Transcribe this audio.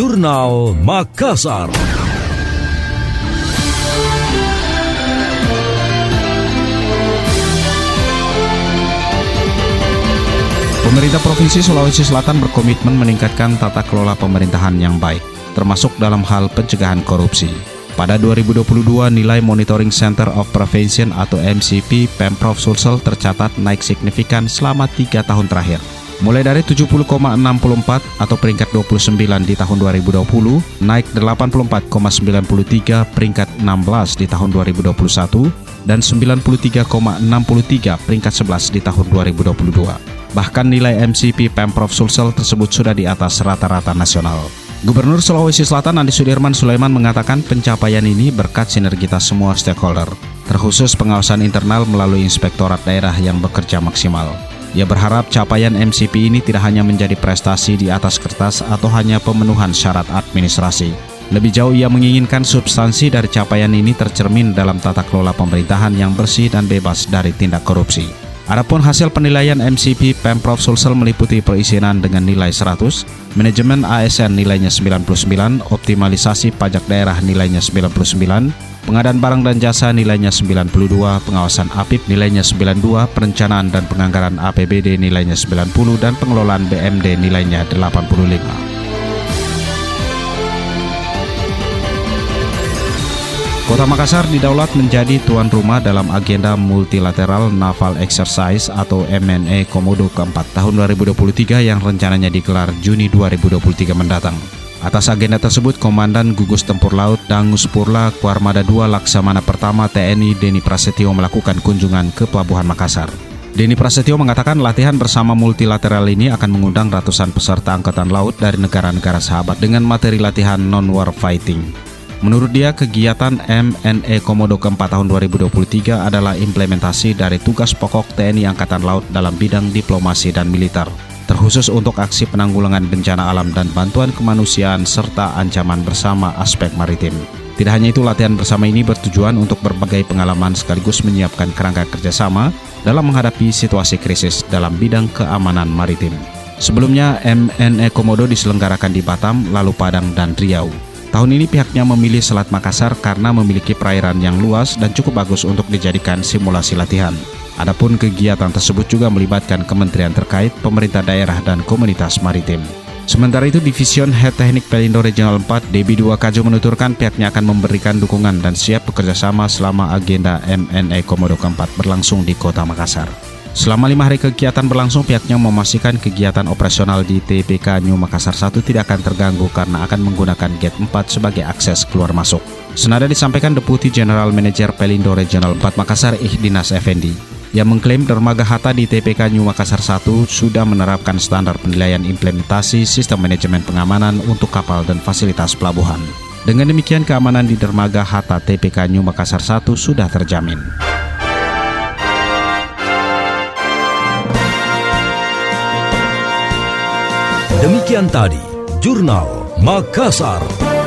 Jurnal Makassar. Pemerintah Provinsi Sulawesi Selatan berkomitmen meningkatkan tata kelola pemerintahan yang baik, termasuk dalam hal pencegahan korupsi. Pada 2022, nilai Monitoring Center of Prevention atau MCP Pemprov Sulsel tercatat naik signifikan selama tiga tahun terakhir. Mulai dari 70,64 atau peringkat 29 di tahun 2020, naik 84,93 peringkat 16 di tahun 2021, dan 93,63 peringkat 11 di tahun 2022. Bahkan nilai MCP Pemprov Sulsel tersebut sudah di atas rata-rata nasional. Gubernur Sulawesi Selatan Andi Sudirman Sulaiman mengatakan pencapaian ini berkat sinergitas semua stakeholder, terkhusus pengawasan internal melalui inspektorat daerah yang bekerja maksimal. Ia berharap capaian MCP ini tidak hanya menjadi prestasi di atas kertas atau hanya pemenuhan syarat administrasi. Lebih jauh ia menginginkan substansi dari capaian ini tercermin dalam tata kelola pemerintahan yang bersih dan bebas dari tindak korupsi. Adapun hasil penilaian MCP Pemprov Sulsel meliputi perizinan dengan nilai 100, manajemen ASN nilainya 99, optimalisasi pajak daerah nilainya 99, pengadaan barang dan jasa nilainya 92, pengawasan APIP nilainya 92, perencanaan dan penganggaran APBD nilainya 90, dan pengelolaan BMD nilainya 85. Kota Makassar didaulat menjadi tuan rumah dalam agenda Multilateral Naval Exercise atau MNE Komodo keempat tahun 2023 yang rencananya digelar Juni 2023 mendatang. Atas agenda tersebut, Komandan Gugus Tempur Laut Dangus Purla Kuarmada II Laksamana Pertama TNI Deni Prasetyo melakukan kunjungan ke Pelabuhan Makassar. Deni Prasetyo mengatakan latihan bersama multilateral ini akan mengundang ratusan peserta Angkatan Laut dari negara-negara sahabat dengan materi latihan non-war fighting. Menurut dia, kegiatan MNE Komodo keempat tahun 2023 adalah implementasi dari tugas pokok TNI Angkatan Laut dalam bidang diplomasi dan militer, terkhusus untuk aksi penanggulangan bencana alam dan bantuan kemanusiaan serta ancaman bersama aspek maritim. Tidak hanya itu, latihan bersama ini bertujuan untuk berbagai pengalaman sekaligus menyiapkan kerangka kerjasama dalam menghadapi situasi krisis dalam bidang keamanan maritim. Sebelumnya, MNE Komodo diselenggarakan di Batam, lalu Padang, dan Riau. Tahun ini pihaknya memilih Selat Makassar karena memiliki perairan yang luas dan cukup bagus untuk dijadikan simulasi latihan. Adapun kegiatan tersebut juga melibatkan kementerian terkait, pemerintah daerah, dan komunitas maritim. Sementara itu, Division Head Teknik Pelindo Regional 4, Debi 2 Kajo menuturkan pihaknya akan memberikan dukungan dan siap bekerjasama selama agenda MNE Komodo keempat berlangsung di kota Makassar. Selama lima hari kegiatan berlangsung, pihaknya memastikan kegiatan operasional di TPK New Makassar 1 tidak akan terganggu karena akan menggunakan gate 4 sebagai akses keluar masuk. Senada disampaikan Deputi General Manager Pelindo Regional 4 Makassar Ihdinas Effendi yang mengklaim dermaga Hatta di TPK New Makassar 1 sudah menerapkan standar penilaian implementasi sistem manajemen pengamanan untuk kapal dan fasilitas pelabuhan. Dengan demikian keamanan di dermaga Hatta TPK New Makassar 1 sudah terjamin. Demikian tadi Jurnal Makassar.